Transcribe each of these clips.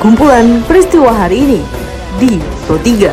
kumpulan peristiwa hari ini di Pro 3.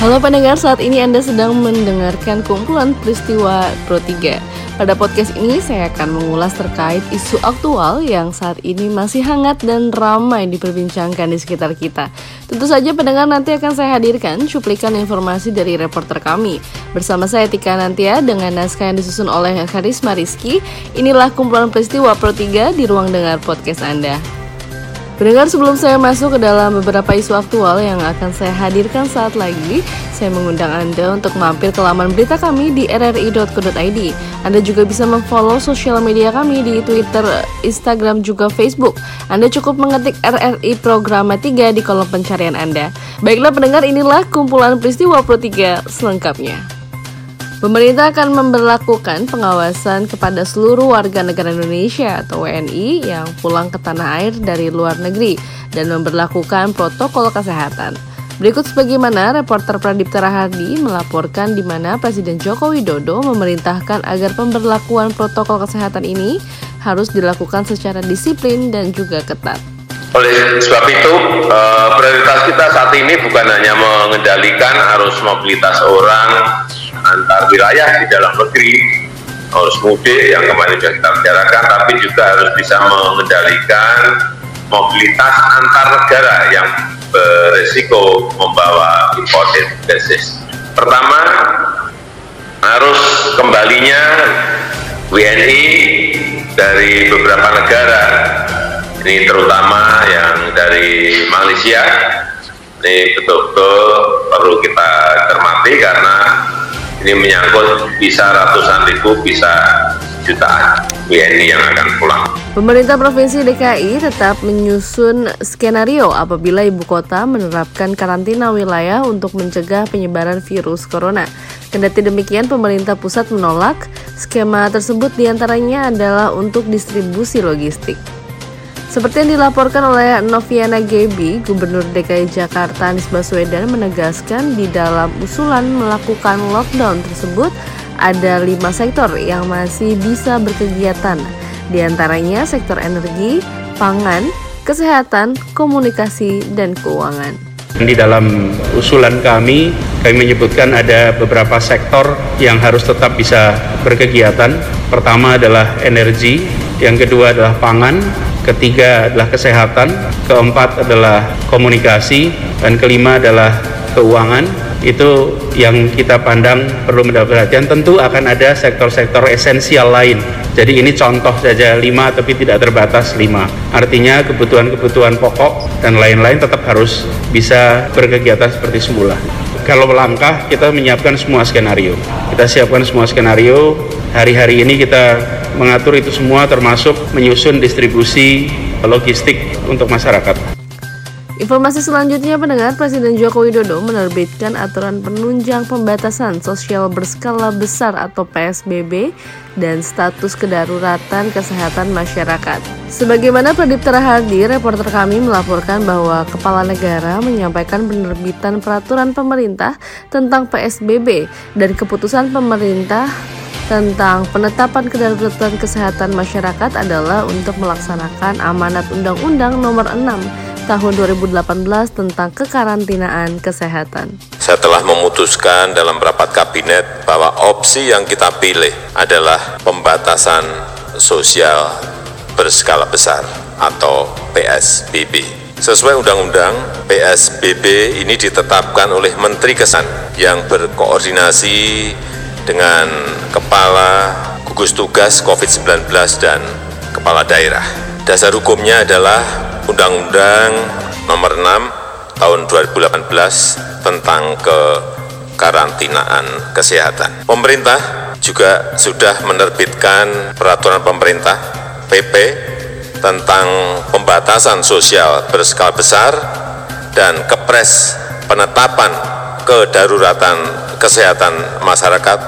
Halo pendengar, saat ini Anda sedang mendengarkan kumpulan peristiwa Pro 3. Pada podcast ini saya akan mengulas terkait isu aktual yang saat ini masih hangat dan ramai diperbincangkan di sekitar kita. Tentu saja pendengar nanti akan saya hadirkan cuplikan informasi dari reporter kami. Bersama saya Tika Nantia dengan naskah yang disusun oleh Karisma Rizky. Inilah kumpulan peristiwa Pro 3 di ruang dengar podcast Anda. Pendengar sebelum saya masuk ke dalam beberapa isu aktual yang akan saya hadirkan saat lagi, saya mengundang Anda untuk mampir ke laman berita kami di rri.co.id. Anda juga bisa memfollow sosial media kami di Twitter, Instagram, juga Facebook. Anda cukup mengetik RRI Programa 3 di kolom pencarian Anda. Baiklah pendengar, inilah kumpulan peristiwa Pro 3 selengkapnya. Pemerintah akan memperlakukan pengawasan kepada seluruh warga negara Indonesia atau WNI yang pulang ke tanah air dari luar negeri dan memperlakukan protokol kesehatan. Berikut sebagaimana reporter Pradip Terahardi melaporkan di mana Presiden Joko Widodo memerintahkan agar pemberlakuan protokol kesehatan ini harus dilakukan secara disiplin dan juga ketat. Oleh sebab itu, eh, prioritas kita saat ini bukan hanya mengendalikan arus mobilitas orang antar wilayah di dalam negeri. Harus mudik yang kemarin sudah kita bicarakan, tapi juga harus bisa mengendalikan mobilitas antar negara yang beresiko membawa imported disease. Pertama, harus kembalinya WNI dari beberapa negara, ini terutama yang dari Malaysia, ini betul-betul perlu kita cermati karena ini menyangkut bisa ratusan ribu, bisa jutaan WNI yang akan pulang. Pemerintah Provinsi DKI tetap menyusun skenario apabila ibu kota menerapkan karantina wilayah untuk mencegah penyebaran virus corona. Kendati demikian, pemerintah pusat menolak skema tersebut di antaranya adalah untuk distribusi logistik. Seperti yang dilaporkan oleh Noviana Gebi, Gubernur DKI Jakarta Anies Baswedan menegaskan di dalam usulan melakukan lockdown tersebut ada lima sektor yang masih bisa berkegiatan, di antaranya sektor energi, pangan, kesehatan, komunikasi, dan keuangan. Di dalam usulan kami, kami menyebutkan ada beberapa sektor yang harus tetap bisa berkegiatan. Pertama adalah energi, yang kedua adalah pangan, ketiga adalah kesehatan, keempat adalah komunikasi, dan kelima adalah keuangan. Itu yang kita pandang perlu mendapat perhatian. Tentu akan ada sektor-sektor esensial lain. Jadi ini contoh saja lima tapi tidak terbatas lima. Artinya kebutuhan-kebutuhan pokok dan lain-lain tetap harus bisa berkegiatan seperti semula. Kalau langkah kita menyiapkan semua skenario. Kita siapkan semua skenario. Hari-hari ini kita mengatur itu semua termasuk menyusun distribusi logistik untuk masyarakat. Informasi selanjutnya pendengar Presiden Joko Widodo menerbitkan aturan penunjang pembatasan sosial berskala besar atau PSBB dan status kedaruratan kesehatan masyarakat. Sebagaimana Pradip Terahardi, reporter kami melaporkan bahwa Kepala Negara menyampaikan penerbitan peraturan pemerintah tentang PSBB dan keputusan pemerintah tentang penetapan kedaruratan kesehatan masyarakat adalah untuk melaksanakan amanat Undang-Undang Nomor 6 Tahun 2018 tentang kekarantinaan kesehatan. Saya telah memutuskan dalam rapat kabinet bahwa opsi yang kita pilih adalah pembatasan sosial berskala besar atau PSBB. Sesuai undang-undang, PSBB ini ditetapkan oleh Menteri Kesan yang berkoordinasi dengan Kepala Gugus Tugas COVID-19 dan Kepala Daerah. Dasar hukumnya adalah Undang-Undang Nomor 6 Tahun 2018 tentang kekarantinaan kesehatan. Pemerintah juga sudah menerbitkan peraturan pemerintah PP tentang pembatasan sosial berskala besar dan kepres penetapan kedaruratan kesehatan masyarakat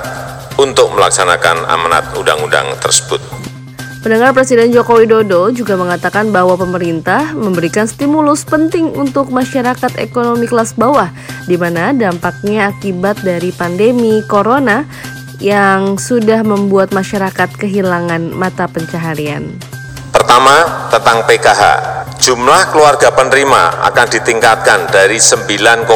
untuk melaksanakan amanat undang-undang tersebut. Pendengar Presiden Joko Widodo juga mengatakan bahwa pemerintah memberikan stimulus penting untuk masyarakat ekonomi kelas bawah, di mana dampaknya akibat dari pandemi corona yang sudah membuat masyarakat kehilangan mata pencaharian. Pertama, tentang PKH. Jumlah keluarga penerima akan ditingkatkan dari 9,2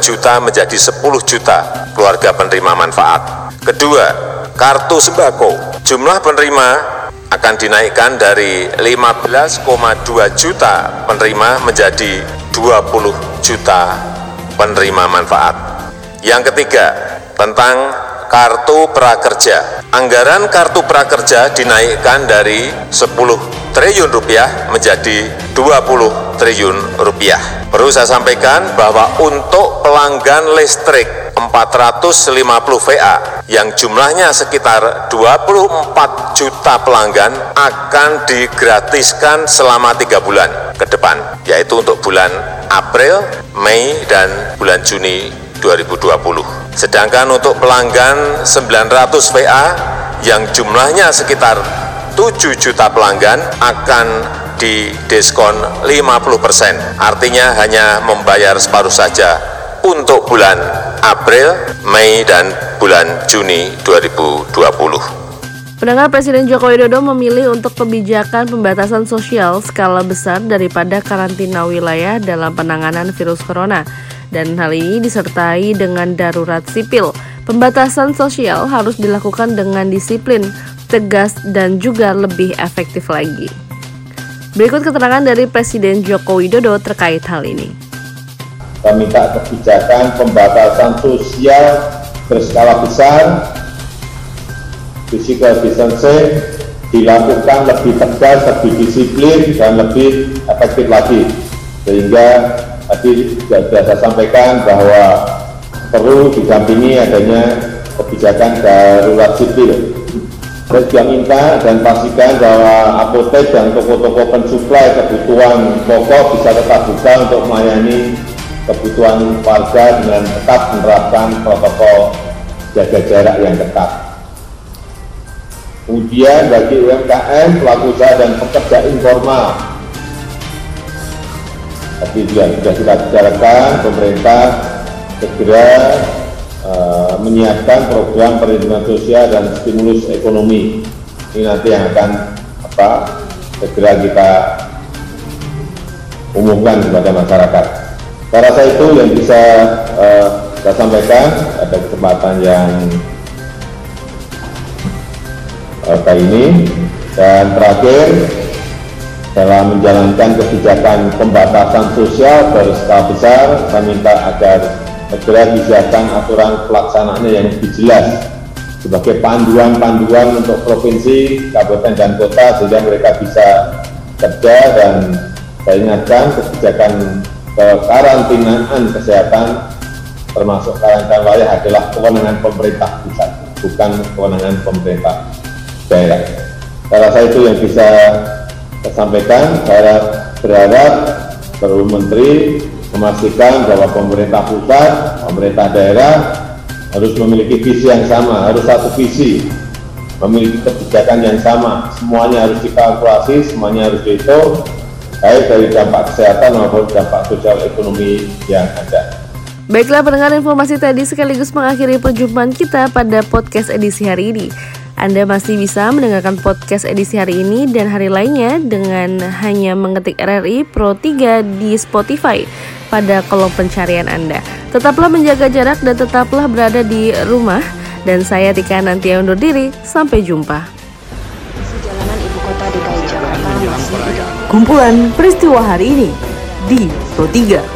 juta menjadi 10 juta keluarga penerima manfaat. Kedua, kartu sembako. Jumlah penerima akan dinaikkan dari 15,2 juta penerima menjadi 20 juta penerima manfaat. Yang ketiga, tentang kartu prakerja. Anggaran kartu prakerja dinaikkan dari 10 triliun rupiah menjadi 20 triliun rupiah. Perlu saya sampaikan bahwa untuk pelanggan listrik 450 VA yang jumlahnya sekitar 24 juta pelanggan akan digratiskan selama tiga bulan ke depan, yaitu untuk bulan April, Mei, dan bulan Juni 2020. Sedangkan untuk pelanggan 900 VA yang jumlahnya sekitar 7 juta pelanggan akan didiskon 50 persen. Artinya hanya membayar separuh saja untuk bulan April, Mei, dan bulan Juni 2020. Pendengar Presiden Joko Widodo memilih untuk kebijakan pembatasan sosial skala besar daripada karantina wilayah dalam penanganan virus corona. Dan hal ini disertai dengan darurat sipil. Pembatasan sosial harus dilakukan dengan disiplin, tegas, dan juga lebih efektif lagi. Berikut keterangan dari Presiden Joko Widodo terkait hal ini. Kami minta kebijakan pembatasan sosial berskala besar physical distancing dilakukan lebih tegas, lebih disiplin, dan lebih efektif lagi. Sehingga tadi sudah saya sampaikan bahwa perlu didampingi adanya kebijakan darurat sipil. Saya juga minta dan pastikan bahwa apotek dan toko-toko pensuplai kebutuhan pokok bisa tetap buka untuk melayani kebutuhan warga dengan tetap menerapkan protokol jaga jarak yang ketat. Kemudian bagi UMKM, pelaku usaha dan pekerja informal, tapi juga sudah kita bicarakan, pemerintah segera uh, menyiapkan program perlindungan sosial dan stimulus ekonomi. Ini nanti yang akan apa segera kita umumkan kepada masyarakat. Saya rasa itu yang bisa uh, saya sampaikan pada kesempatan yang kali ini. Dan terakhir dalam menjalankan kebijakan pembatasan sosial berskala besar saya minta agar segera disiapkan aturan pelaksanaannya yang lebih jelas sebagai panduan-panduan untuk provinsi, kabupaten dan kota sehingga mereka bisa kerja dan saya ingatkan kebijakan kekarantinaan kesehatan termasuk karantina wilayah adalah kewenangan pemerintah pusat bukan kewenangan pemerintah daerah. Saya rasa itu yang bisa saya sampaikan. Saya berharap Baru Menteri memastikan bahwa pemerintah pusat, pemerintah daerah harus memiliki visi yang sama, harus satu visi, memiliki kebijakan yang sama. Semuanya harus dikalkulasi, semuanya harus dihitung, baik dari dampak kesehatan maupun dampak sosial ekonomi yang ada. Baiklah pendengar informasi tadi sekaligus mengakhiri perjumpaan kita pada podcast edisi hari ini. Anda masih bisa mendengarkan podcast edisi hari ini dan hari lainnya dengan hanya mengetik RRI Pro 3 di Spotify pada kolom pencarian Anda. Tetaplah menjaga jarak dan tetaplah berada di rumah. Dan saya Tika nanti undur diri. Sampai jumpa. Kumpulan peristiwa hari ini di Pro 3.